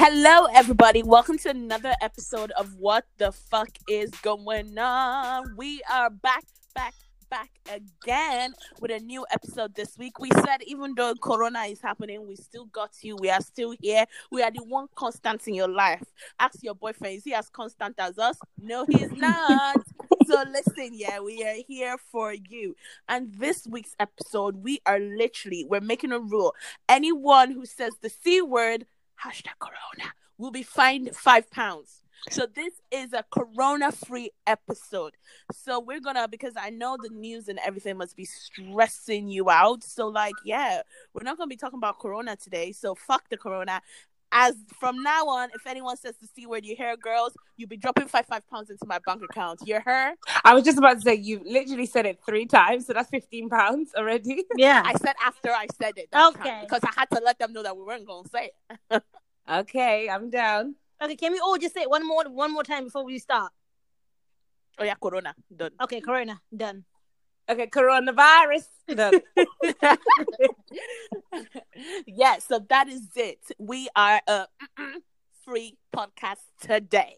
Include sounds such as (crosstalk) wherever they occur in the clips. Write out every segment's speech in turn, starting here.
Hello, everybody. Welcome to another episode of What the Fuck is Going On. We are back, back, back again with a new episode this week. We said even though Corona is happening, we still got you. We are still here. We are the one constant in your life. Ask your boyfriend, is he as constant as us? No, he's not. so listen, yeah, we are here for you. And this week's episode, we are literally we're making a rule. Anyone who says the C word hashtag corona. Will be fined five pounds. So this is a corona free episode. So we're gonna because i know the news and everything must be stressing you out. So like yeah we're not gonna be talking about corona today. So fuck the corona as from now on, if anyone says the C word, you hear girls, you'll be dropping five five pounds into my bank account. You're her? I was just about to say you literally said it three times, so that's fifteen pounds already. Yeah. I said after I said it. Okay. Because I had to let them know that we weren't gonna say it. (laughs) okay, I'm down. Okay, can we all just say it one more one more time before we start? Oh yeah, Corona. Done. Okay, Corona. Done. Okay, coronavirus. Done. (laughs) (laughs) yes, so that is it. We are a (clears throat) free podcast today.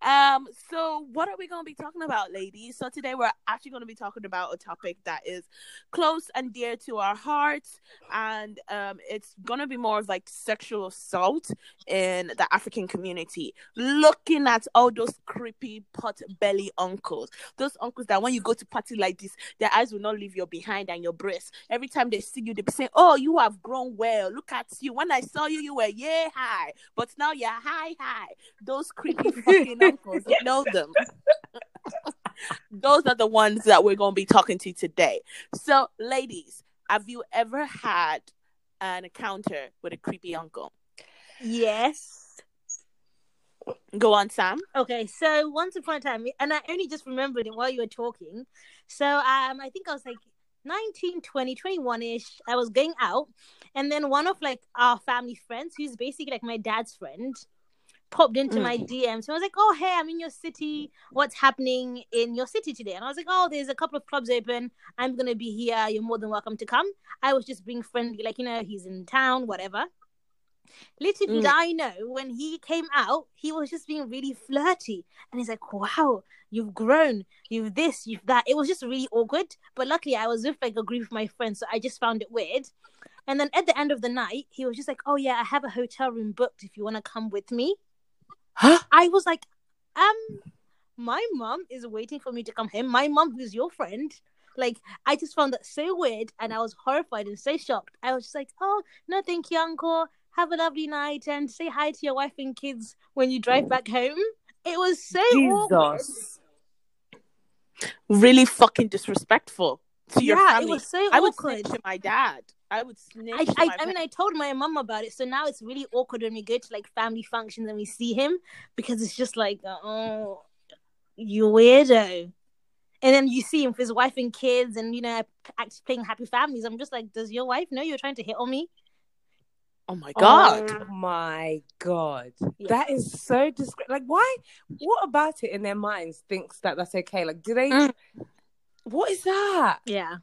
Um, so what are we going to be talking about, ladies? So today we're actually going to be talking about a topic that is close and dear to our hearts, and um, it's going to be more of like sexual assault in the African community. Looking at all those creepy pot belly uncles, those uncles that when you go to party like this, their eyes will not leave your behind and your breast. Every time they see you, they be saying, "Oh, you have grown well. Look at you. When I saw you, you were yeah high, but now you're high high." Those creepy (laughs) fucking uncles. You know them. (laughs) Those are the ones that we're going to be talking to today. So, ladies, have you ever had an encounter with a creepy uncle? Yes. Go on, Sam. Okay, so once upon a time, and I only just remembered it while you were talking. So, um, I think I was like 19, 20, 21 ish. I was going out, and then one of like our family friends, who's basically like my dad's friend, popped into mm. my DMs. So I was like, "Oh, hey, I'm in your city. What's happening in your city today?" And I was like, "Oh, there's a couple of clubs open. I'm gonna be here. You're more than welcome to come." I was just being friendly, like you know, he's in town, whatever. Little did mm. I know, when he came out, he was just being really flirty, and he's like, "Wow, you've grown. You've this, you've that." It was just really awkward. But luckily, I was with like a group of my friends, so I just found it weird. And then at the end of the night, he was just like, "Oh yeah, I have a hotel room booked if you want to come with me." Huh? I was like, um, my mom is waiting for me to come home. My mom, who's your friend, like, I just found that so weird, and I was horrified and so shocked. I was just like, oh no, thank you, uncle. Have a lovely night, and say hi to your wife and kids when you drive back home. It was so Jesus. Awkward. Really fucking disrespectful to yeah, your family. It was so I awkward. would to my dad. I would snitch. I, I, I, mean, I told my mom about it, so now it's really awkward when we go to like family functions and we see him because it's just like, oh, you weirdo. And then you see him with his wife and kids, and you know, act, playing happy families. I'm just like, does your wife know you're trying to hit on me? Oh my god! Oh my god! Yeah. That is so disgr- Like, why? What about it in their minds thinks that that's okay? Like, do they? Mm. What is that? Yeah.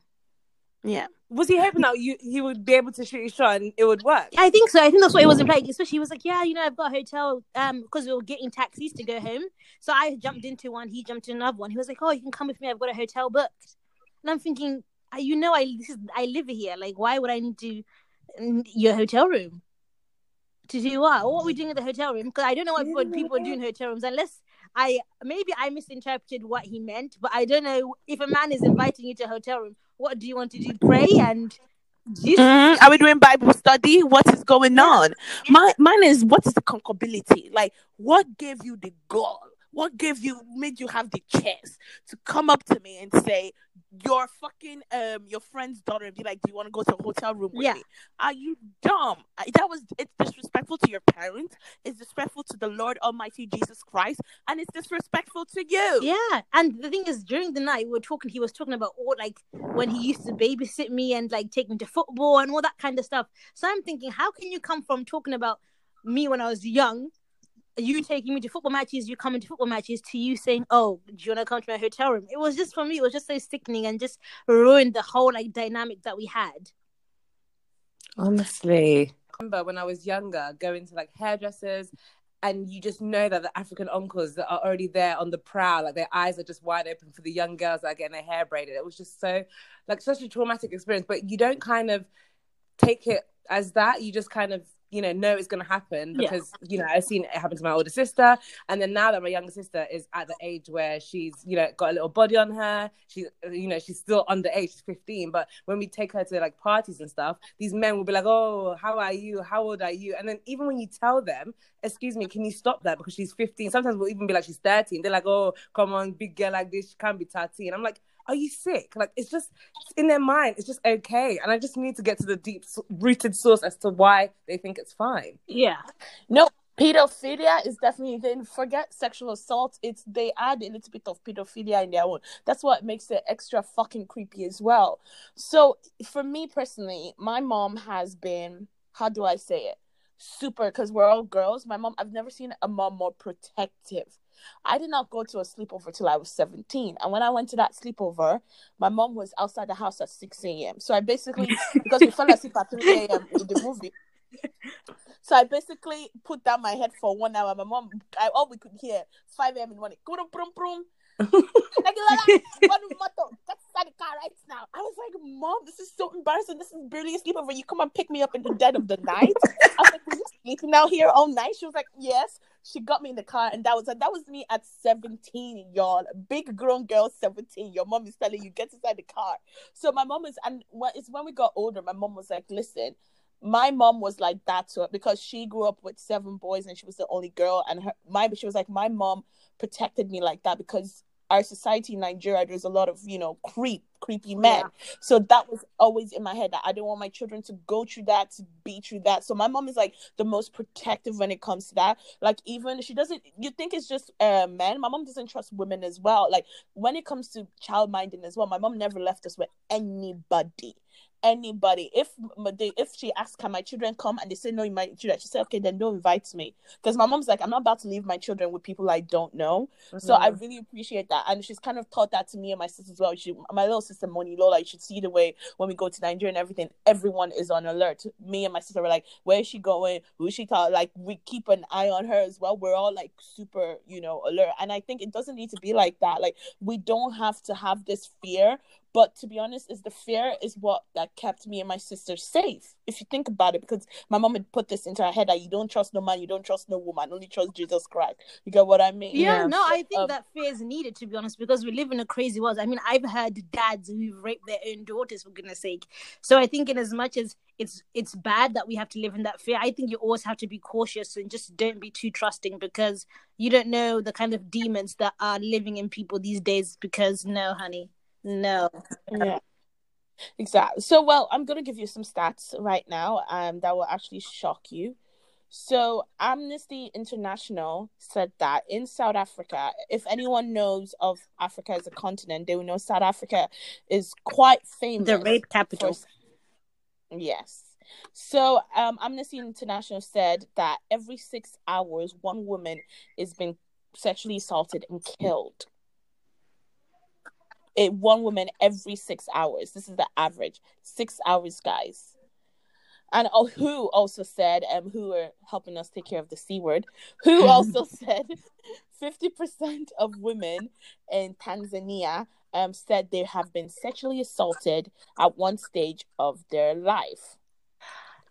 Yeah. Was he hoping that you he would be able to shoot his shot and it would work? I think so. I think that's what it was implying. Especially he was like, Yeah, you know, I've got a hotel um because we were getting taxis to go home. So I jumped into one, he jumped in another one. He was like, Oh, you can come with me, I've got a hotel booked. And I'm thinking, you know, I this is I live here. Like, why would I need to your hotel room? To do what? What are we doing at the hotel room? Because I don't know what people are doing in hotel rooms unless I maybe I misinterpreted what he meant, but I don't know if a man is inviting you to a hotel room what do you want to do? Pray and Mm, are we doing Bible study? What is going on? My mine is what is the concability? Like what gave you the gall? What gave you made you have the chance to come up to me and say, your fucking um your friend's daughter and be like, "Do you want to go to a hotel room with yeah. me?" Are you dumb? That was it's disrespectful to your parents. It's disrespectful to the Lord Almighty Jesus Christ, and it's disrespectful to you. Yeah, and the thing is, during the night we were talking. He was talking about all like when he used to babysit me and like take me to football and all that kind of stuff. So I'm thinking, how can you come from talking about me when I was young you taking me to football matches, you coming to football matches, to you saying, "Oh, do you want to come to my hotel room?" It was just for me. It was just so sickening and just ruined the whole like dynamic that we had. Honestly, I remember when I was younger going to like hairdressers and you just know that the African uncles that are already there on the prowl, like their eyes are just wide open for the young girls that are getting their hair braided. It was just so like such a traumatic experience. But you don't kind of take it as that. You just kind of you know know it's going to happen because yeah. you know I've seen it happen to my older sister, and then now that my younger sister is at the age where she's you know got a little body on her, she's you know she's still underage, she's fifteen. But when we take her to like parties and stuff, these men will be like, "Oh, how are you? How old are you?" And then even when you tell them, "Excuse me, can you stop that?" because she's fifteen, sometimes we'll even be like she's thirteen. They're like, "Oh, come on, big girl like this, she can't be thirteen. I'm like are you sick? Like it's just it's in their mind. It's just okay, and I just need to get to the deep rooted source as to why they think it's fine. Yeah. No, pedophilia is definitely then forget sexual assault it's they add a little bit of pedophilia in their own that's what makes it extra fucking creepy as well so for me personally my mom has been how do i say it super because we're all girls my mom i've never seen a mom more protective I did not go to a sleepover till I was 17. And when I went to that sleepover, my mom was outside the house at 6 a.m. So I basically, because we fell asleep at 3 a.m. in the movie. So I basically put down my head for one hour. My mom, I, all we could hear, 5 a.m. in the morning, brum, brum, brum. Inside the car right now. I was like, Mom, this is so embarrassing. This is barely a sleepover. You come and pick me up in the dead of the night. I was like, Were you sleeping out here all night? She was like, Yes. She got me in the car, and that was that was me at 17, y'all. Big grown girl, 17. Your mom is telling you, get inside the car. So my mom is, and it's when we got older, my mom was like, Listen, my mom was like that to her because she grew up with seven boys and she was the only girl and her my she was like my mom protected me like that because our society in Nigeria, there's a lot of, you know, creep, creepy men. Yeah. So that was always in my head that I don't want my children to go through that, to be through that. So my mom is like the most protective when it comes to that. Like even she doesn't you think it's just uh men. My mom doesn't trust women as well. Like when it comes to child minding as well, my mom never left us with anybody anybody. If they, if she asks, "Can my children come?" and they say no, my children, she said, "Okay, then don't invite me." Because my mom's like, "I'm not about to leave my children with people I don't know." Mm-hmm. So I really appreciate that, and she's kind of taught that to me and my sister as well. She, my little sister Moni Lola, you should see the way when we go to Nigeria and everything, everyone is on alert. Me and my sister were like, "Where is she going? Who is she talking?" Like we keep an eye on her as well. We're all like super, you know, alert, and I think it doesn't need to be like that. Like we don't have to have this fear but to be honest, is the fear is what that kept me and my sister safe. If you think about it, because my mom had put this into her head that you don't trust no man, you don't trust no woman, only trust Jesus Christ. You get what I mean? Yeah, yeah. no, I think um, that fear is needed to be honest, because we live in a crazy world. I mean, I've heard dads who've raped their own daughters for goodness sake. So I think in as much as it's it's bad that we have to live in that fear, I think you always have to be cautious and just don't be too trusting because you don't know the kind of demons that are living in people these days because no honey no. Yeah. Exactly. So, well, I'm going to give you some stats right now um, that will actually shock you. So, Amnesty International said that in South Africa, if anyone knows of Africa as a continent, they will know South Africa is quite famous. The rape capital. For... Yes. So, um, Amnesty International said that every six hours, one woman is being sexually assaulted and killed it, one woman every six hours. This is the average. Six hours, guys. And oh, WHO also said, um, WHO are helping us take care of the C word, WHO (laughs) also said (laughs) 50% of women in Tanzania um, said they have been sexually assaulted at one stage of their life.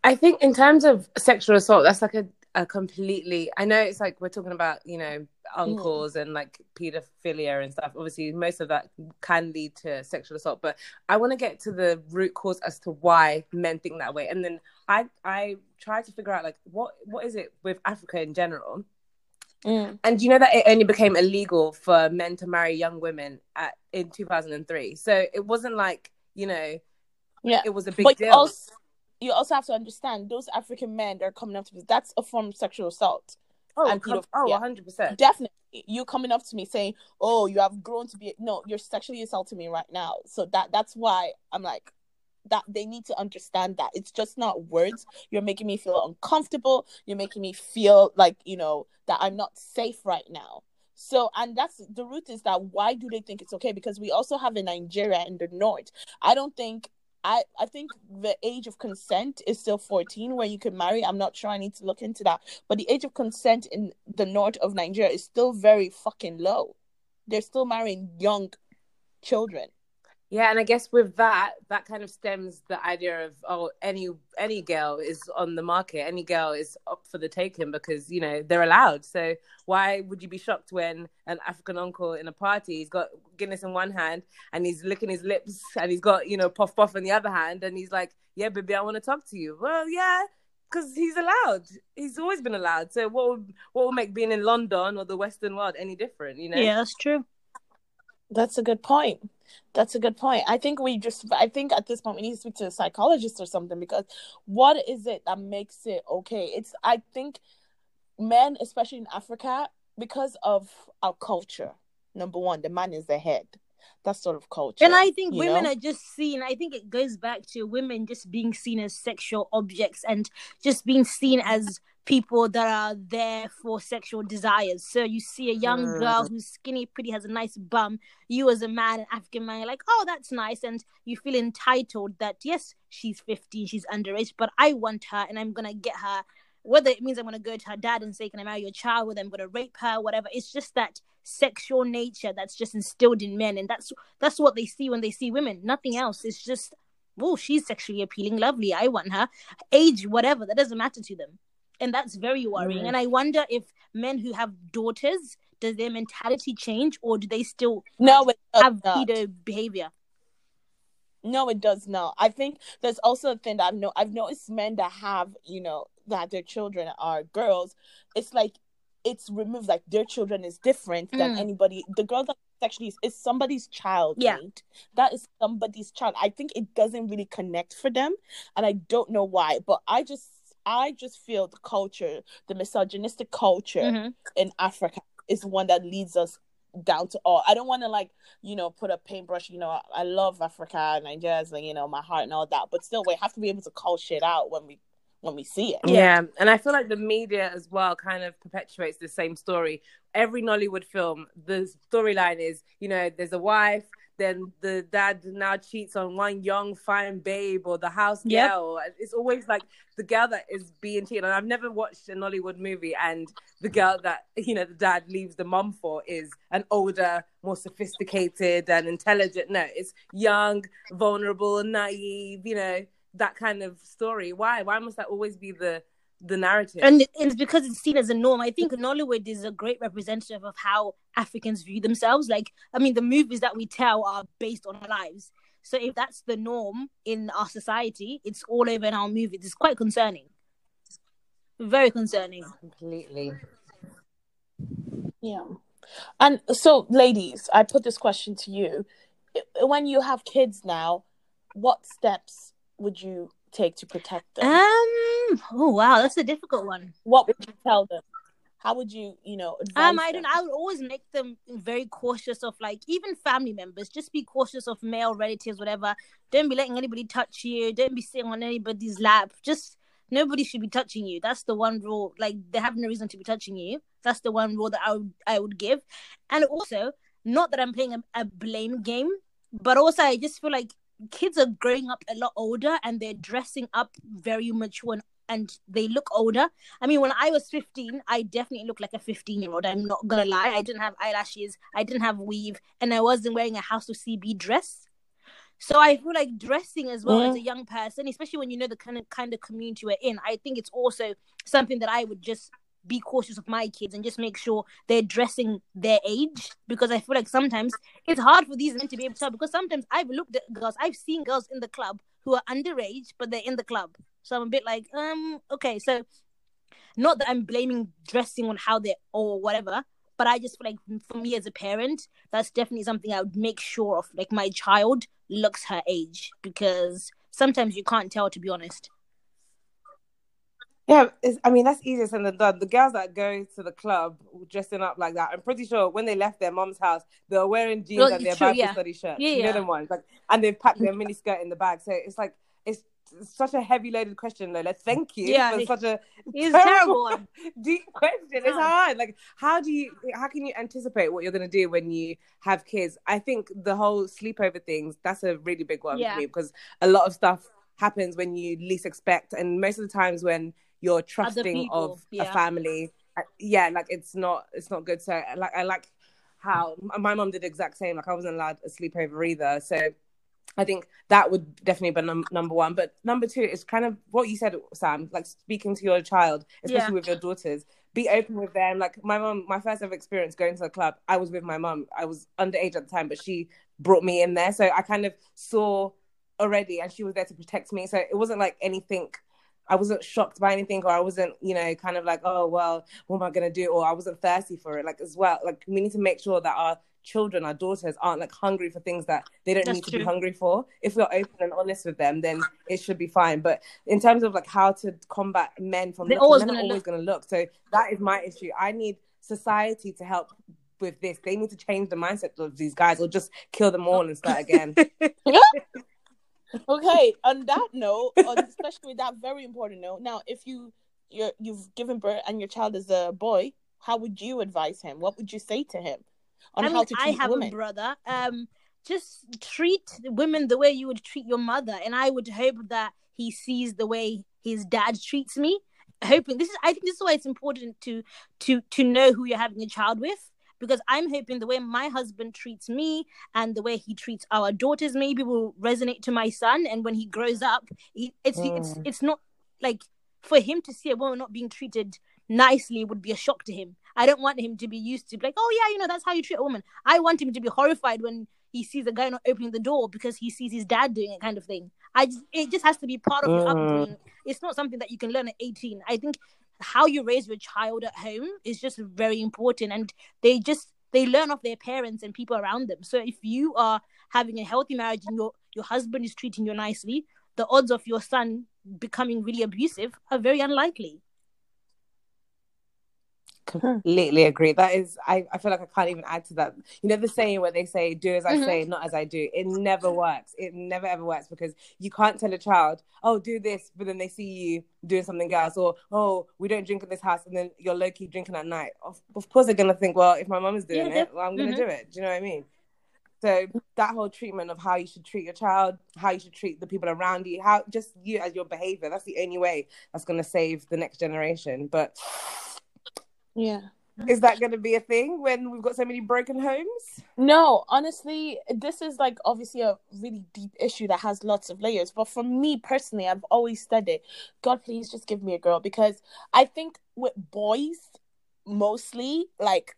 I think in terms of sexual assault, that's like a a completely i know it's like we're talking about you know uncles mm. and like pedophilia and stuff obviously most of that can lead to sexual assault but i want to get to the root cause as to why men think that way and then i i try to figure out like what what is it with africa in general mm. and you know that it only became illegal for men to marry young women at in 2003 so it wasn't like you know yeah it was a big but deal also- you also have to understand those African men that are coming up to me, that's a form of sexual assault. Oh, and come, oh, yeah, 100%. Definitely. You coming up to me saying, "Oh, you have grown to be no, you're sexually assaulting me right now." So that that's why I'm like that they need to understand that it's just not words. You're making me feel uncomfortable. You're making me feel like, you know, that I'm not safe right now. So, and that's the root is that why do they think it's okay? Because we also have in Nigeria in the north. I don't think I, I think the age of consent is still 14 where you can marry. I'm not sure. I need to look into that. But the age of consent in the north of Nigeria is still very fucking low. They're still marrying young children. Yeah, and I guess with that, that kind of stems the idea of oh, any any girl is on the market, any girl is up for the taking because you know they're allowed. So why would you be shocked when an African uncle in a party he's got Guinness in one hand and he's licking his lips and he's got you know puff puff in the other hand and he's like, yeah, baby, I want to talk to you. Well, yeah, because he's allowed. He's always been allowed. So what would what would make being in London or the Western world any different? You know? Yeah, that's true. That's a good point. That's a good point. I think we just, I think at this point we need to speak to a psychologist or something because what is it that makes it okay? It's, I think men, especially in Africa, because of our culture, number one, the man is the head. That sort of culture. And I think women know? are just seen, I think it goes back to women just being seen as sexual objects and just being seen as people that are there for sexual desires. So you see a young Mm. girl who's skinny, pretty, has a nice bum. You, as a man, an African man, you're like, oh, that's nice. And you feel entitled that, yes, she's 15, she's underage, but I want her and I'm going to get her. Whether it means I'm going to go to her dad and say, Can I marry your child? Whether I'm going to rape her, whatever. It's just that sexual nature that's just instilled in men. And that's that's what they see when they see women. Nothing else. It's just, oh, she's sexually appealing, lovely. I want her. Age, whatever. That doesn't matter to them and that's very worrying. And I wonder if men who have daughters, does their mentality change, or do they still no, it have pedo behavior? No, it does not. I think there's also a thing that I've no I've noticed men that have, you know, that their children are girls. It's like it's removed like their children is different than Mm. anybody. The girl that actually is, is somebody's child. Yeah. right? That is somebody's child. I think it doesn't really connect for them. And I don't know why. But I just I just feel the culture, the misogynistic culture Mhm. in Africa is one that leads us down to all. I don't want to like, you know, put a paintbrush, you know, I, I love Africa, Nigeria is like, you know, my heart and all that. But still we have to be able to call shit out when we when we see it. Yeah. and I feel like the media as well kind of perpetuates the same story. Every Nollywood film, the storyline is, you know, there's a wife, then the dad now cheats on one young fine babe or the house Yep. girl. It's always like the girl that is being cheated on. I've never watched a Nollywood movie and the girl that you know the dad leaves the mom for is an older, more sophisticated and intelligent. No, it's young, vulnerable, naive. You know that kind of story. Why? Why must that always be the the narrative? And it- it's because it's seen as a norm. I think Nollywood is a great representative of how Africans view themselves. Like, I mean, the movies that we tell are based on our lives. So if that's the norm in our society, it's all over in our movies. It's quite concerning. Very concerning. Completely. Yeah. And so ladies, I put this question to you. When you have kids now, what steps would you take to protect them? Um. Oh wow, that's a difficult one. what would you tell them? How would you, you know, advise Um, I don't. I would always make them very cautious of like even family members. Just be cautious of male relatives, whatever. Don't be letting anybody touch you. Don't be sitting on anybody's lap. Just nobody should be touching you. That's the one rule. Like they have no reason to be touching you. That's the one rule that I would I would give. And also, not that I'm playing a, a blame game, but also I just feel like kids are growing up a lot older and they're dressing up very mature and, and they look older. I mean, when I was 15, I definitely looked like a 15 year old. I'm not gonna lie. I didn't have eyelashes, I didn't have weave, and I wasn't wearing a House of CB dress. So I feel like dressing as well as a mm. young person, especially when you know the kind of kind of community we're in, I think it's also something that I would just be cautious of my kids and just make sure they're dressing their age because I feel like sometimes it's hard for these men to be able to tell because sometimes I've looked at girls, I've seen girls in the club who are underage, but they're in the club. So I'm a bit like, um, okay, so not that I'm blaming dressing on how they're or whatever, but I just feel like for me as a parent, that's definitely something I would make sure of. Like my child looks her age because sometimes you can't tell, to be honest. Yeah, I mean that's easier said than done. The girls that go to the club dressing up like that, I'm pretty sure when they left their mom's house, they were wearing jeans Well, and their true, Bible yeah. study shirts. Yeah, you know yeah. them ones, like, and they've packed their (laughs) mini skirt in the bag. So it's like it's such a heavy loaded question, Lola. Thank you Yeah, for it- such a terrible one. (laughs) deep question. It's hard. Like, how do you, how can you anticipate what you're going to do when you have kids? I think the whole sleepover things, that's a really big one Yeah. for me because a lot of stuff happens when you least expect. And most of the times when you're trusting of a family, uh, yeah, like it's not, it's not good. So like, I like how my mom did the exact same. Like I wasn't allowed a sleepover either. So I think that would definitely be num- number one. But number two is kind of what you said, Sam, like speaking to your child, especially Yeah. with your daughters. Be open with them. Like my mom, my first ever experience going to a club, I was with my mom. I was underage at the time, but she brought me in there. So I kind of saw already, and she was there to protect me. So it wasn't like anything. I wasn't shocked by anything, or I wasn't, you know, kind of like, oh well, what am I gonna do? Or I wasn't thirsty for it. Like as well, like we need to make sure that our children, our daughters, aren't like hungry for things that they don't That's need to be hungry for. If we're open and honest with them, then it should be fine. But in terms of like how to combat men from They're looking, always men gonna always look. going to look. So that is my issue. I need society to help with this. They need to change the mindset of these guys, or just kill them all and start again. (laughs) okay on that note on, especially with that very important note now if you you're you've given birth and your child is a boy how would you advise him what would you say to him on I how mean, to I have women a brother. Um, just treat women the way you would treat your mother, and I would hope that he sees the way his dad treats me. Hoping this is, I think this is why it's important to to to know who you're having a child with, because I'm hoping the way my husband treats me and the way he treats our daughters maybe will resonate to my son, and when he grows up, he, it's it's Mm. it's not like for him to see a woman not being treated nicely would be a shock to him. I don't want him to be used to like, oh yeah, you know, that's how you treat a woman. I want him to be horrified when he sees a guy not opening the door because he sees his dad doing it, kind of thing. I just, it just has to be part of your Mm. upbringing. It's not something that you can learn at 18. I think how you raise your child at home is just very important, and they just they learn off their parents and people around them. So if you are having a healthy marriage and your your husband is treating you nicely, the odds of your son becoming really abusive are very unlikely. Completely agree. That is, I, I feel like I can't even add to that. You know, the saying where they say, do as I Mhm. say, not as I do. It never works. It never ever works because you can't tell a child, oh, do this, but then they see you doing something else, or oh, we don't drink in this house, and then you're low key drinking at night. Of, of course, they're going to think, well, if my mum is doing Yeah, it, well, I'm going to mhm. do it. Do you know what I mean? So that whole treatment of how you should treat your child, how you should treat the people around you, how just you as your behavior, that's the only way that's going to save the next generation. But yeah is that going to be a thing when we've got so many broken homes? No, honestly, this is like obviously a really deep issue that has lots of layers. But for me personally, I've always said it God, please just give me a girl because I think with boys, mostly, like,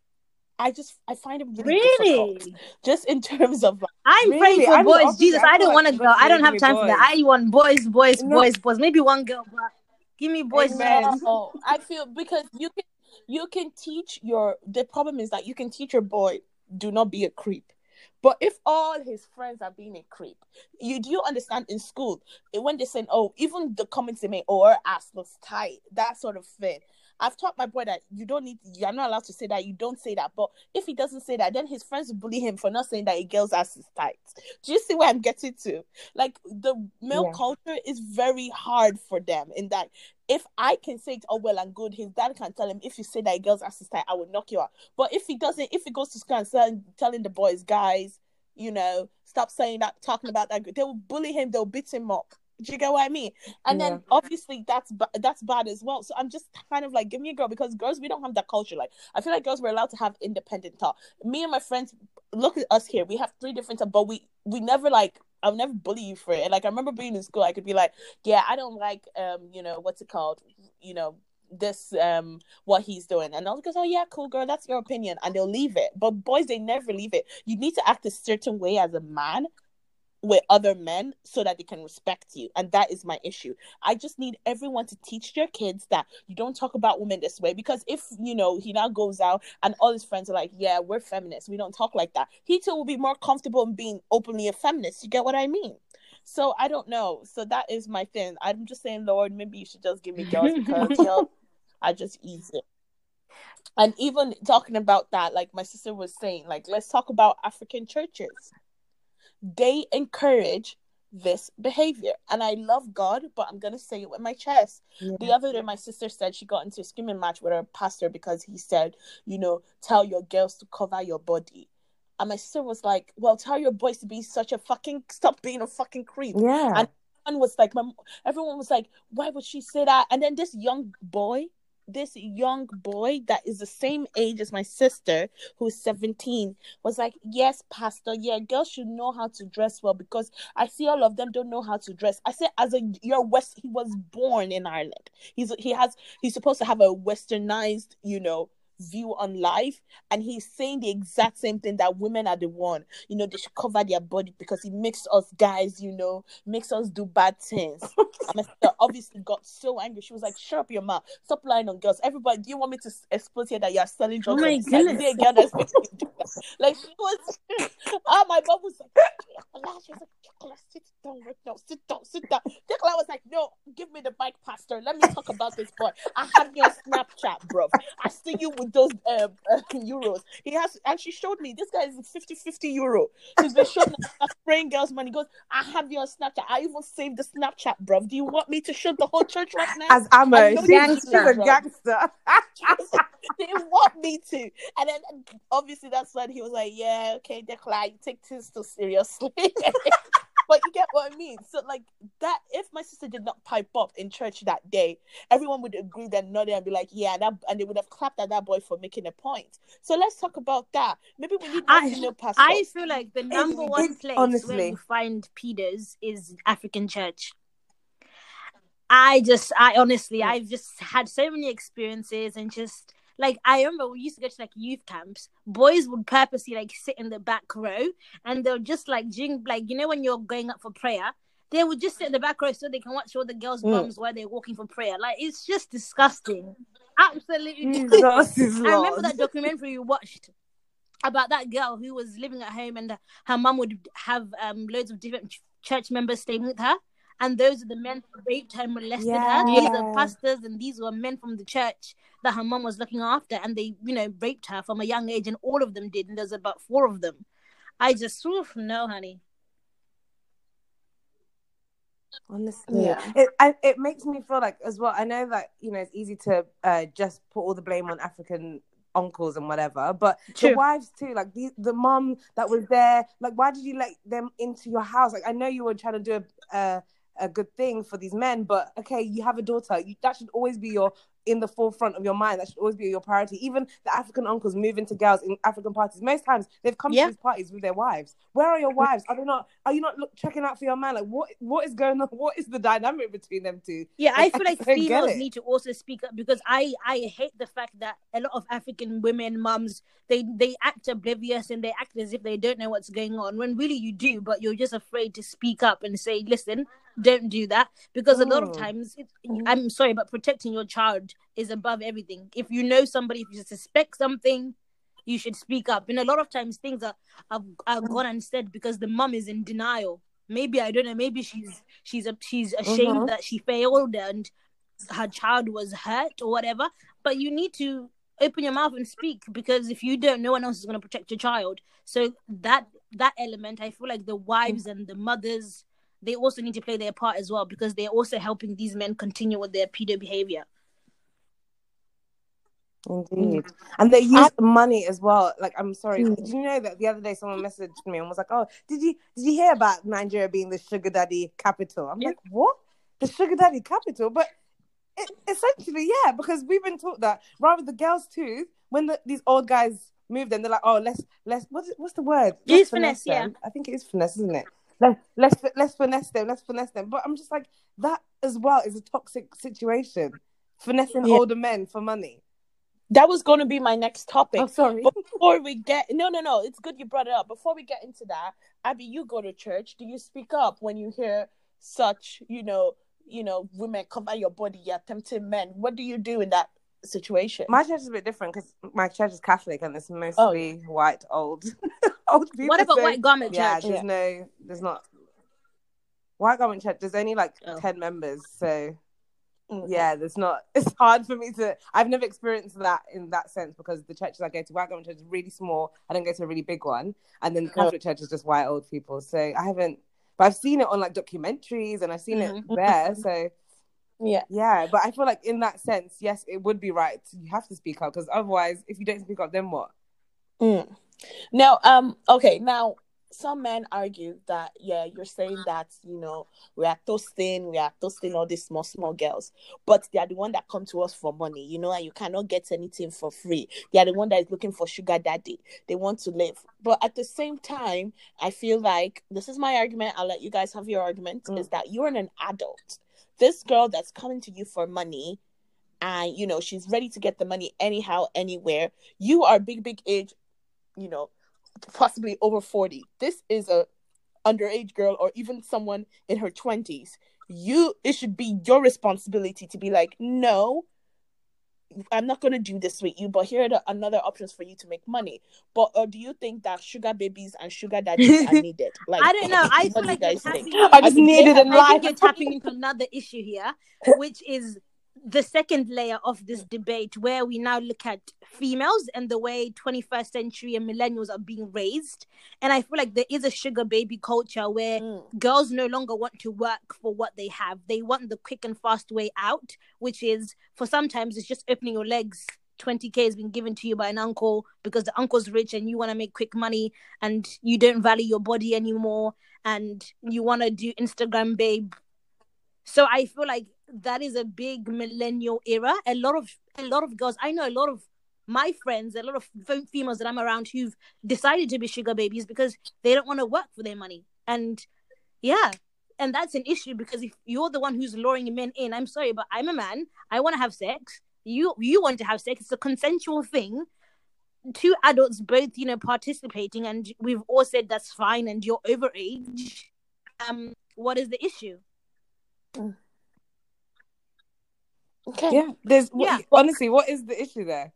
I just I find it really, difficult. Just in terms of like, I'm Really? praying for I'm boys. Jesus, I I don't like want a God girl. I don't have me time for that. I want boys, boys, No. boys, boys. Maybe one girl, but give me boys. Amen. no, oh, I feel because you can you can teach your the problem is that you can teach your boy do not be a creep. But if all his friends are being a creep, you do you understand in school eh, when they say, "Oh, even the comments they make, oh, her ass looks tight," that sort of thing. I've taught my boy that you don't need, you're not allowed to say that. You don't say that. But if he doesn't say that, then his friends will bully him for not saying that a girl's ass is tight. Do you see where I'm getting to? Like the male Yeah. culture is very hard for them in that if I can say it all well and good, his dad can tell him if you say that a girl's is tight, I will knock you out. But if he doesn't, if he goes to school and tell, telling the boys, guys, you know, stop saying that, talking about that, they will bully him, they'll beat him up. Do you get what I mean? And Yeah. then obviously that's that's bad as well. So I'm just kind of like, give me a girl because girls we don't have that culture. Like I feel like girls were allowed to have independent thought. Me and my friends, look at us here. We have three different, but we we never like. I'll never bully you for it. Like I remember being in school, I could be like, yeah, I don't like um, you know, what's it called, you know, this um what he's doing. And all goes oh yeah cool girl that's your opinion and they'll leave it. But boys they never leave it. You need to act a certain way as a man with other men so that they can respect you. And that is my issue. I just need everyone to teach their kids that you don't talk about women this way because if you know he now goes out and all his friends are like yeah we're feminists. We don't talk like that. He too will be more comfortable in being openly a feminist. You get what i mean? So i don't know. So that is my thing. I'm just saying lord maybe you should just give me girls because yo. (laughs) I just ease it. And even talking about that like my sister was saying like let's talk about african churches they encourage this behavior. And I love God, but I'm gonna say it with my chest. Yeah. The other day, my sister said she got into a screaming match with her pastor because he said, you know, tell your girls to cover your body. And my sister was like, well, tell your boys to be such a fucking stop being a fucking creep. Yeah. And everyone was like, my, everyone was like, why would she say that? And then this young boy, this young boy that is the same age as my sister, who's 17, was like, yes, pastor, yeah, girls should know how to dress well because I see all of them don't know how to dress. I said, as a you're West, he was born in Ireland. He's he has he's supposed to have a westernized, you know, view on life and he's saying the exact same thing that women are the one. You know they should cover their body because it makes us guys you know makes us do bad things. (laughs) And my sister obviously got so angry. She was like shut up your mouth. Stop lying on girls. Everybody do you want me to expose here that you're selling drugs? Oh my on the side? Is goodness. a girl that's making you do that? like she was oh (laughs) my mom was like Nicola, she was like Nicola, sit down right now. Sit down sit down. Nicola was like no give me the bike pastor. Let me talk about this boy. I have your Snapchat bro I see you with those uh, (laughs) euros. He has, and she showed me this guy is 50 50 euro. He's been showing spraying girls' money. He goes, I have you on Snapchat. I even saved the Snapchat, bro. Do you want me to show the whole church right now? As ammo, know she's, she's a gangster. (laughs) they want me to. And then obviously that's when he was like, Yeah, okay, Declan, you take this too seriously. (laughs) but you get what I mean. So like that if my sister did not pipe up in church that day, everyone would agree that nod and be like, Yeah, that and they would have clapped at that boy for making a point. So let's talk about that. Maybe we need more I- female pastors. I feel like the number it- one place honestly. where you find pedos is African church. I just, I honestly. I've just had so many experiences and just like I remember we used to go to like youth camps. Boys would purposely like sit in the back row and they'll just like during like you know when you're going up for prayer, they would just sit in the back row so they can watch all the girls' Mm. bums while they're walking for prayer. Like it's just disgusting, absolutely disgusting. I remember that documentary you watched about that girl who was living at home and her mum would have um loads of different ch- church members staying with her. And those are the men who raped her and molested her. These Yeah. are pastors and these were men from the church that her mom was looking after. And they, you know, raped her from a young age and all of them did. And there's about four of them. I just, oof, no, honey. Honestly, Yeah. it I, it makes me feel like as well. I know that you know it's easy to uh, just put all the blame on African uncles and whatever, but True. the wives too. Like the the mom that was there. Like, why did you let them into your house? Like, I know you were trying to do a a, a good thing for these men, but okay, you have a daughter. You, that should always be your in the forefront of your mind. That should always be your priority. Even the African uncles moving to girls in African parties. Most times they've come Yeah. to these parties with their wives. Where are your wives? Are they not? Are you not look, checking out for your man? Like what? What is going on? (laughs) What is the dynamic between them two? Yeah, I feel like (laughs) don't females need to also speak up because I I hate the fact that a lot of African women mums they they act oblivious and they act as if they don't know what's going on when really you do, but you're just afraid to speak up and say, listen, don't do that because a lot of Mm. times it, Mhm. I'm sorry, but protecting your child is above everything. If you know somebody, if you suspect something. You should speak up, and a lot of times things are are, are gone unsaid because the mom is in denial. Maybe I don't know. Maybe she's she's a, she's ashamed Mhm. that she failed and her child was hurt or whatever. But you need to open your mouth and speak because if you don't, no one else is going to protect your child. So that that element, I feel like the wives and the mothers, they also need to play their part as well because they're also helping these men continue with their pedo behavior. Indeed. And they use I- money as well. Like, I'm sorry. Mm. Did you know that the other day someone messaged me and was like, "Oh, did you did you hear about Nigeria being the sugar daddy capital?" I'm Yeah. like, "What? The sugar daddy capital?" But it, essentially, yeah, because we've been taught that rather the girls too. When the, these old guys move them, they're like, "Oh, let's let's what's what's the word? Use Let's finesse, yeah. I think it is finesse, isn't it? Let's let's let's finesse them. Let's finesse them. But I'm just like that as well is a toxic situation. Finessing Yeah. older men for money. that was going to be my next topic. Oh, sorry. But before we get no no no it's good you brought it up before we get into that abby you go to church do you speak up when you hear such you know you know women cover your body you're tempting men what do you do in that situation My church is a bit different because my church is Catholic and it's mostly white old (laughs) old people. what about so- white garment Yeah, church? there's no, there's not. White garment church. There's only like Oh. ten members, so Mhm. yeah, there's not. (laughs) It's hard for me to. I've never experienced that in that sense because the churches I go to, white garment church is really small. I don't go to a really big one, and then the Oh. Catholic church is just white old people. So I haven't. but I've seen it on like documentaries and I've seen Mhm. it there. So Yeah. yeah, but I feel like in that sense, yes, it would be right. You have to speak up because otherwise, if you don't speak up, then what? Mm. Now, um, okay, now some men argue that yeah, you're saying that you know we are toasting, we are toasting all these small small girls, but they are the one that come to us for money, you know, and you cannot get anything for free. They are the one that is looking for sugar daddy. They want to live, but at the same time, I feel like this is my argument. I'll let you guys have your argument. Mm. Is that you're an adult? This girl that's coming to you for money. And you know she's ready to get the money anyhow, anywhere. You are big, big age you know, possibly over 40. This is a underage girl or even someone in her 20s. You it should be your responsibility to be like, "No, I'm not going to do this with you, but here are the another options for you to make money." But or do you think that sugar babies and sugar daddies are (laughs) needed? Like I don't know. I feel like you guys think? tapping I just into- needed in I life. think you're tapping into another issue here, which is the second layer of this debate, where we now look at females and the way 21st century and millennials are being raised. And I feel like there is a sugar baby culture where Mm. girls no longer want to work for what they have. They want the quick and fast way out, which is for sometimes it's just opening your legs. 20k has been given to you by an uncle because the uncle's rich and you want to make quick money and you don't value your body anymore and you want to do Instagram babe. So I feel like that is a big millennial era. A lot of a lot of girls, I know a lot of my friends, a lot of females that I'm around who've decided to be sugar babies because they don't want to work for their money. And yeah, and that's an issue because if you're the one who's luring men in, I'm sorry, but I'm a man. I want to have sex. You you want to have sex. It's a consensual thing. Two adults both, you know, participating, and we've all said that's fine, and you're overage. Um, what is the issue? Okay. Yeah, there's Yeah. honestly, what is the issue there?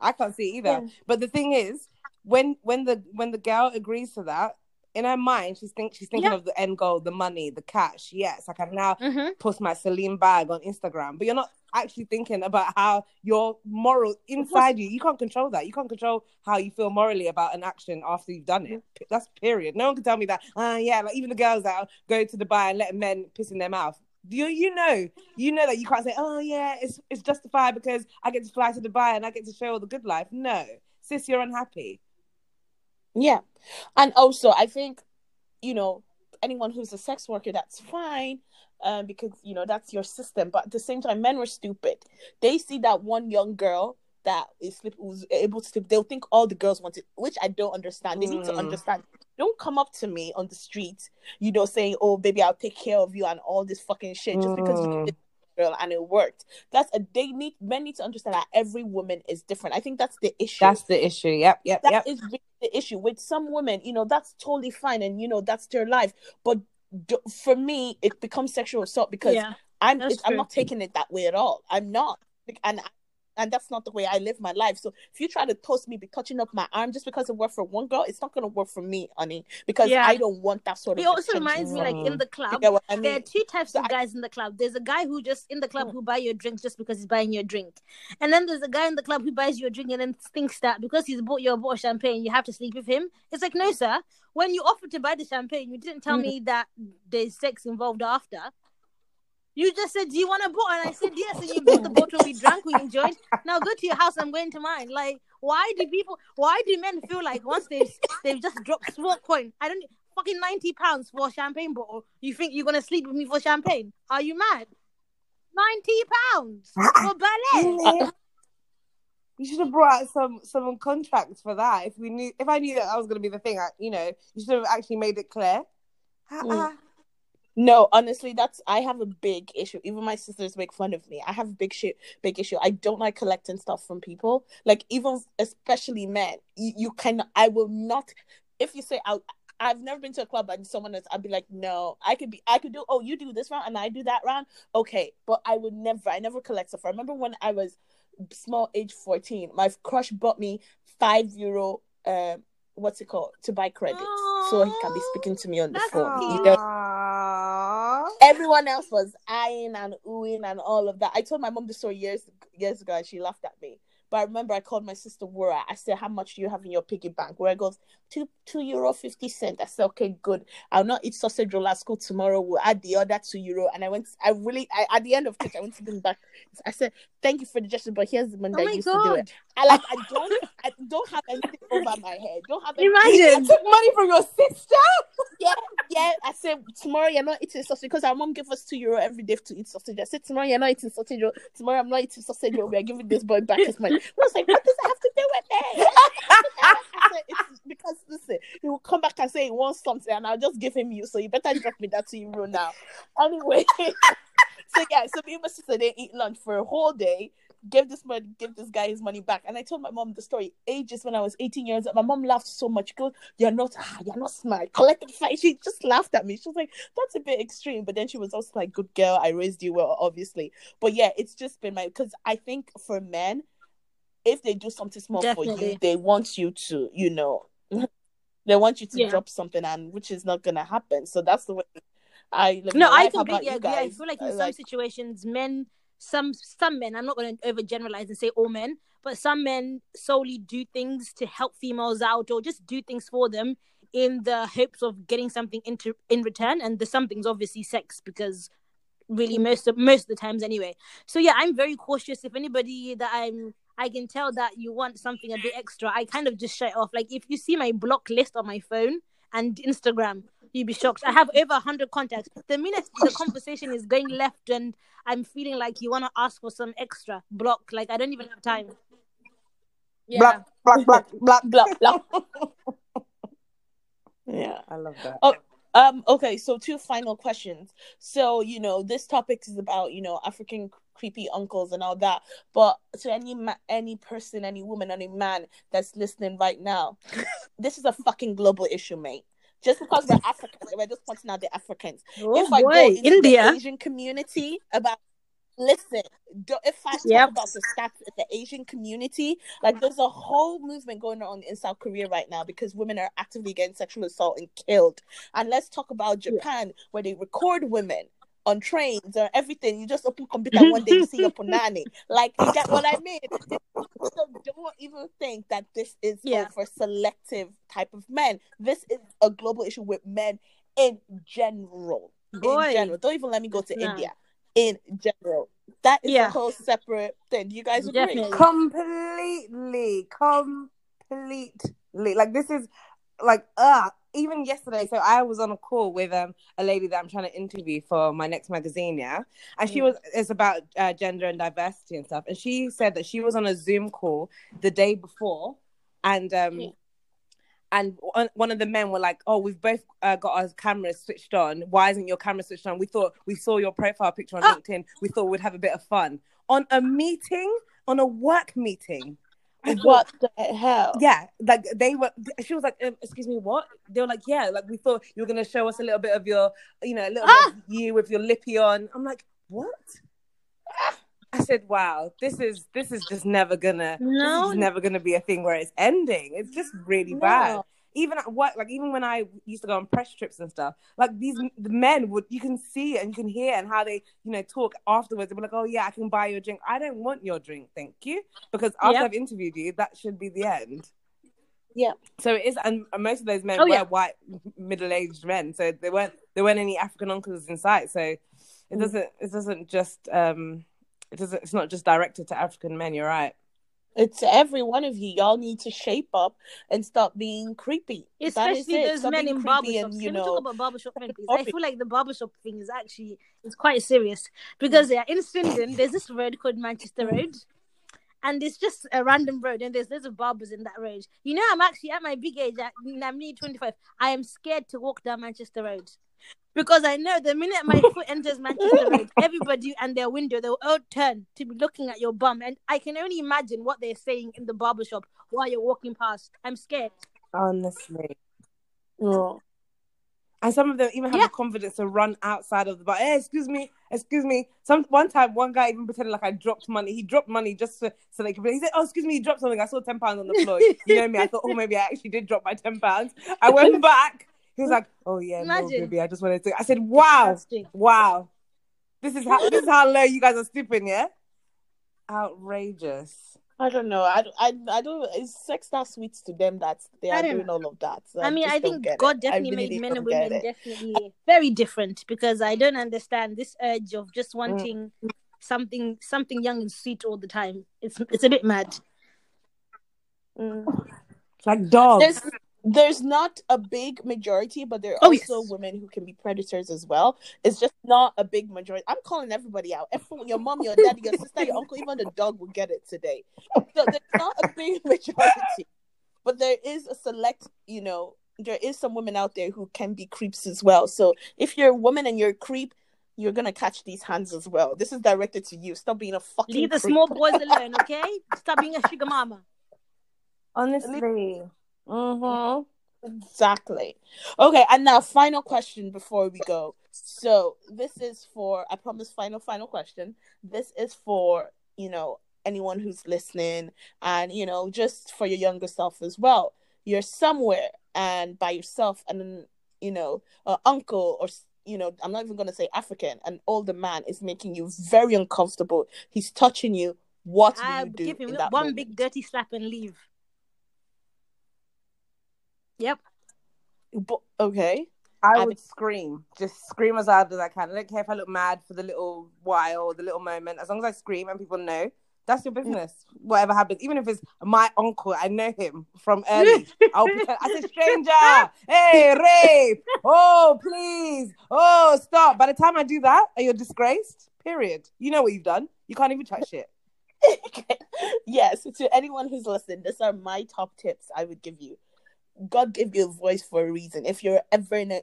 I can't see either. Yeah. But the thing is, when when the when the girl agrees to that, in her mind, she's think she's thinking Yeah. of the end goal, the money, the cash. Yes, I can now Mm-hmm. post my Celine bag on Instagram, but you're not actually thinking about how your moral inside you. You can't control that. You can't control how you feel morally about an action after you've done it. That's period. No one can tell me that. Uh, yeah, like even the girls that go to Dubai and let men piss in their mouth. You you know you know that you can't say oh yeah it's it's justified because I get to fly to Dubai and I get to show all the good life. No, sis, you're unhappy. Yeah. And also, I think, you know, anyone who's a sex worker, that's fine. Um, because you know that's your system. But at the same time, men were stupid. They see that one young girl that is sleep was able to sleep. They'll think all the girls want it, which I don't understand. They need to Mm. understand. Don't come up to me on the street, you know, saying, "Oh, baby, I'll take care of you" and all this fucking shit just because you Mm. did girl and it worked. That's a they need men need to understand that every woman is different. I think that's the issue. That's the issue. Yep, yep, That yep. is really the issue with some women you know that's totally fine and you know that's their life but d- for me it becomes sexual assault because Yeah. i'm that's it's, i'm not taking it that way at all i'm not Like, and and that's not the way I live my life. So if you try to toast me, be touching up my arm just because it worked for one girl, it's not gonna work for me, honey. Because Yeah. I don't want that sort of. Thing. It also attention reminds me, like in the club, get what I there are two types So of I- guys in the club. There's a guy who just in the club Mm. who buy your a drink just because he's buying your drink, and then there's a guy in the club who buys your drink and then thinks that because he's bought you a bottle of champagne, you have to sleep with him. It's like no, sir. When you offered to buy the champagne, you didn't tell Mm. me that there's sex involved after. You just said, "Do you want a bottle?" And I said, "Yes." And you bought the bottle. We drank. We enjoyed. Now go to your house. I'm going to mine. Like, why do people? Why do men feel like once they've they've just dropped small coin? I don't fucking ninety pounds for a champagne bottle. You think you're gonna sleep with me for champagne? Are you mad? Ninety pounds for ballet. (laughs) You should have brought out some some contracts for that. If we knew, if I knew that that was going to be the thing, I, you know, you should have actually made it clear. Mm. No, honestly, that's I have a big issue. Even my sisters make fun of me. I have a big shit, big issue. I don't like collecting stuff from people. Like even especially men. You, you can I will not. If you say I, I've never been to a club and someone else, I'd be like, no, I could be, I could do. Oh, you do this round and I do that round. Okay, but I would never. I never collect stuff. I remember when I was small, age fourteen, my crush bought me five euro. Um, what's it called to buy credits so he can be speaking to me on the That's phone. You know? Everyone else was eyeing and oohing and all of that. I told my mom the story years years ago and she laughed at me. But I remember I called my sister Wura. I said, "How much do you have in your piggy bank?" Where goes two two euro fifty cent. I said, "Okay, good. I'll not eat sausage roll at school tomorrow. We'll add the other two euro." And I went. I really. I, at the end of it, I went to bring back. I said, "Thank you for the gesture, but here's the money Oh you used to do God. it." I like. I don't. I don't have anything over my head. Don't have anything. Imagine. You took money from your sister. Yeah, yeah. I said tomorrow you're not eating sausage because our mom gave us two euro every day to eat sausage. I said tomorrow you're not eating sausage. roll. Tomorrow I'm not eating sausage. roll. We are giving this boy back his money. I was like, what does that have to do with it? Said, it's (laughs) (laughs) because listen, he will come back and say he wants something, and I'll just give him you. So you better drop me that two euro now. Anyway, (laughs) so yeah, so me and my sister didn't eat lunch for a whole day. Give this money, give this guy his money back. And I told my mom the story ages when I was 18 years old. My mom laughed so much. She goes, You're not ah, you're not smart. Collected fight. She just laughed at me. She was like, That's a bit extreme. But then she was also like, Good girl, I raised you well, obviously. But yeah, it's just been my because I think for men, if they do something small for you, they want you to, you know, (laughs) they want you to Yeah. drop something and which is not gonna happen. So that's the way I No, I life. How about completely agree. I feel like in some like- situations, men, some some men, I'm not going to overgeneralize and say all men, but some men solely do things to help females out or just do things for them in the hopes of getting something into in return, and the something's obviously sex because really most of most of the times anyway. So yeah, I'm very cautious. If anybody that I'm I can tell that you want something a bit extra, I kind of just shut it off. Like if you see my block list on my phone and Instagram, you'd be shocked. I have over 100 contacts. The minute the conversation is going left and I'm feeling like you want to ask for some extra, block. Like I don't even have time. Yeah. Black, black, black, black. blah blah. (laughs) yeah. I love that. Oh, um. Okay. So two final questions. So you know, this topic is about you know African creepy uncles and all that. But to any ma- any person, any woman, any man that's listening right now, (laughs) this is a fucking global issue, mate. Just because we're Africans, we're just pointing out the Africans. Oh if I go into India. the Asian community about listen, if I talk Yep. about the stats in the Asian community, like there's a whole movement going on in South Korea right now because women are actively getting sexual assault and killed. And let's talk about Japan where they record women on trains or everything. You just open computer (laughs) one day you see your punani. Like you get what I mean? So don't even think that this is Yeah. for selective type of men. This is a global issue with men in general. Boy. In general. Don't even let me go to Nah. India. In general. That is Yeah. a whole separate thing. Do you guys agree? Definitely. completely completely like this is like uh even yesterday so i was on a call with um a lady that i'm trying to interview for my next magazine yeah and she Mm. was it's about uh, gender and diversity and stuff and she said that she was on a zoom call the day before and um Yeah. and one- of the men were like, "Oh, we've both uh, got our cameras switched on. Why isn't your camera switched on? We thought we saw your profile picture on Ah. LinkedIn. We thought we'd have a bit of fun on a meeting, on a work meeting. What the hell? yeah, like they were. She was like, um, "Excuse me, what?" They were like, "Yeah, like we thought you were gonna show us a little bit of your, you know, a little Ah! bit of you with your lippy on." I'm like, "What?" I said, "Wow, this is this is just never gonna, this No. is never gonna be a thing where it's ending. It's just really No. bad." Even at work, like even when I used to go on press trips and stuff, like these the men would you can see and you can hear and how they you know talk afterwards. They were like, "Oh yeah, I can buy you a drink." I don't want your drink, thank you, because after Yep. I've interviewed you, that should be the end. Yeah. So it is, and most of those men Oh, were yeah. white, middle-aged men. So there weren't there weren't any African uncles in sight. So it Mm. doesn't it doesn't just um it doesn't it's not just directed to African men. You're right. It's every one of you. Y'all need to shape up and stop being creepy. Especially those Stop men in barbershops. and, you Can we talk about barbershop men, please? I feel like the barbershop thing is actually it's quite serious because mm. yeah, in Swindon there's this road called Manchester mm. Road, and it's just a random road, and there's loads of barbers in that road. You know, I'm actually at my big age. I'm nearly 25. I am scared to walk down Manchester Road. Because I know the minute my foot enters Manchester Road, (laughs) everybody and their window they'll all turn to be looking at your bum, and I can only imagine what they're saying in the barbershop while you're walking past. I'm scared. Honestly. Oh. And some of them even have Yeah. the confidence to run outside of the bar. Hey, excuse me, excuse me. Some one time, one guy even pretended like I dropped money. He dropped money just so, so they could. He said, "Oh, excuse me, you dropped something. I saw ten pounds on the floor. You know me. I thought, oh, maybe I actually did drop my ten pounds. I went (laughs) back. He was like, oh yeah, no, baby. I just wanted to. I said, wow, wow. This is how this is how low you guys are stooping, yeah. Outrageous. I don't know. I, don't- I, I don't. Is sex that sweet to them that they are don't doing all of that? I mean, just I think God it. Definitely really made men and don't women it. definitely very different because I don't understand this urge of Mm. just wanting something something young and sweet all the time. It's it's a bit mad. Mm. Like dogs. There's there's not a big majority, but there are Oh, also yes. women who can be predators as well. It's just not a big majority. I'm calling everybody out. Everyone, your mom, your daddy, your sister, your uncle, even the dog will get it today. So there's not a big (laughs) majority, but there is a select. You know, there is some women out there who can be creeps as well. So if you're a woman and you're a creep. You're gonna catch these hands as well. This is directed to you. Stop being a fucking. Leave the creep. small boys alone, okay? Stop being a sugar mama. Honestly. Mm-hmm. Exactly. Okay, and now final question before we go. So this is for I promise final final question. This is for, you know, anyone who's listening and you know, just for your younger self as well. You're somewhere and by yourself and then, you know, an uncle or you know, I'm not even going to say African, an older man is making you very uncomfortable. He's touching you. What do I you do give him one moment? big dirty slap and leave. Yep. But- okay. I I would scream. Just scream as loud as I can. I don't care if I look mad for the little while the little moment. As long as I scream and people know, that's your business. Whatever happens, even if it's my uncle, I know him from (laughs) early. I'll pretend I say stranger. Hey, rape. Oh, please. Oh, stop. By the time I do that, you're disgraced. Period. You know what you've done. You can't even touch it. (laughs) yes, to anyone who's listening, these are my top tips I would give you. God gave you a voice for a reason. If you're ever in a,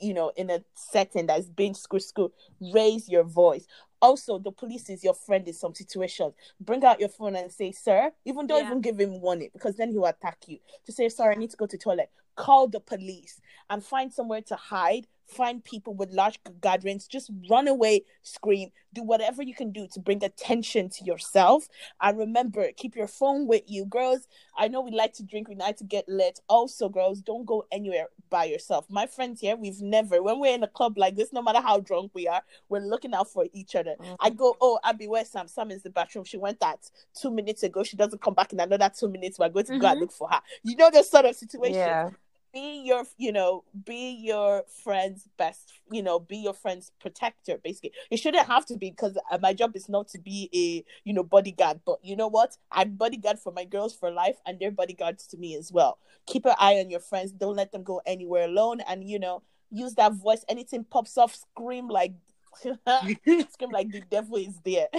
you know, in a setting that's being school school, raise your voice. Also, the police is your friend in some situations. Bring out your phone and say, "Sir," even don't Yeah. even give him warning because then he'll attack you. To say, "Sorry, I need to go to toilet." Call the police and find somewhere to hide. Find people with large gatherings. Just run away, scream, do whatever you can do to bring attention to yourself. And remember, keep your phone with you, girls. I know we like to drink, we like to get lit. Also, girls, don't go anywhere by yourself. My friends here, we've never, when we're in a club like this, no matter how drunk we are, we're looking out for each other. Mm. I go, oh, Abby, where's Sam? Sam is in the bathroom. She went that two minutes ago. She doesn't come back in another two minutes. We're going to go and mm-hmm. look for her. You know, this sort of situation Yeah. Be your you know be your friend's best you know be your friend's protector basically. You shouldn't have to be because uh, my job is not to be a you know bodyguard but you know what? I'm bodyguard for my girls for life and they're bodyguards to me as well. Keep an eye on your friends. Don't let them go anywhere alone and you know use that voice. Anything pops off scream like (laughs) scream like the devil is there (laughs)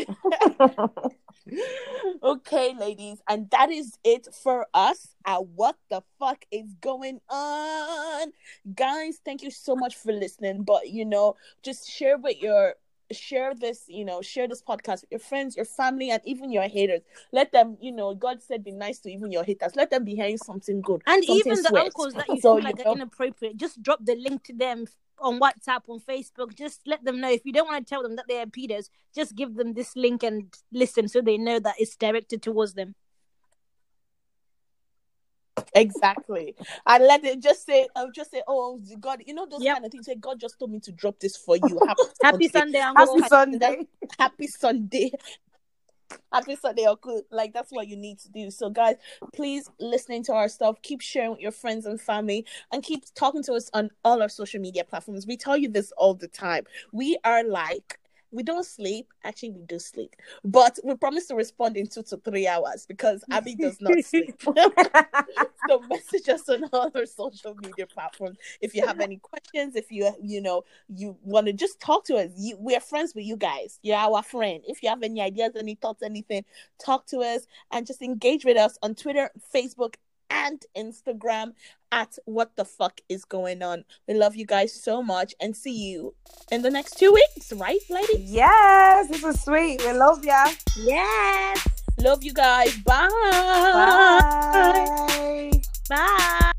(laughs) (laughs) okay, ladies, and that is it for us at What the Fuck is Going On. Guys, thank you so much for listening. But you know, just share with your share this, you know, share this podcast with your friends, your family, and even your haters. Let them, you know, God said be nice to even your haters. Let them be hearing something good. And something even the sweet. uncles that you So, feel like you are inappropriate, just drop the link to them on WhatsApp, on Facebook. Just let them know. If you don't want to tell them that they are pedos, just give them this link and listen so they know that it's directed towards them. Exactly. And let it just say, I'll just say, oh, God, you know, those Yep. kind of things. Say, God just told me to drop this for you. Happy, Happy Sunday. Sunday. Happy Sunday. Happy Sunday. Happy are good. Like, that's what you need to do. So, guys, please listening to our stuff. Keep sharing with your friends and family and keep talking to us on all our social media platforms. We tell you this all the time. We are like, we don't sleep. Actually, we do sleep, but we promise to respond in two to three hours because Abby does not sleep. (laughs) (laughs) so message us on other social media platforms if you have any questions if you you know you want to just talk to us you, we're friends with you guys you're our friend if you have any ideas any thoughts anything talk to us and just engage with us on twitter facebook and instagram at what the fuck is going on we love you guys so much and see you in the next two weeks right lady yes, this was sweet. We love ya. Yes. love you guys bye. Bye. Bye.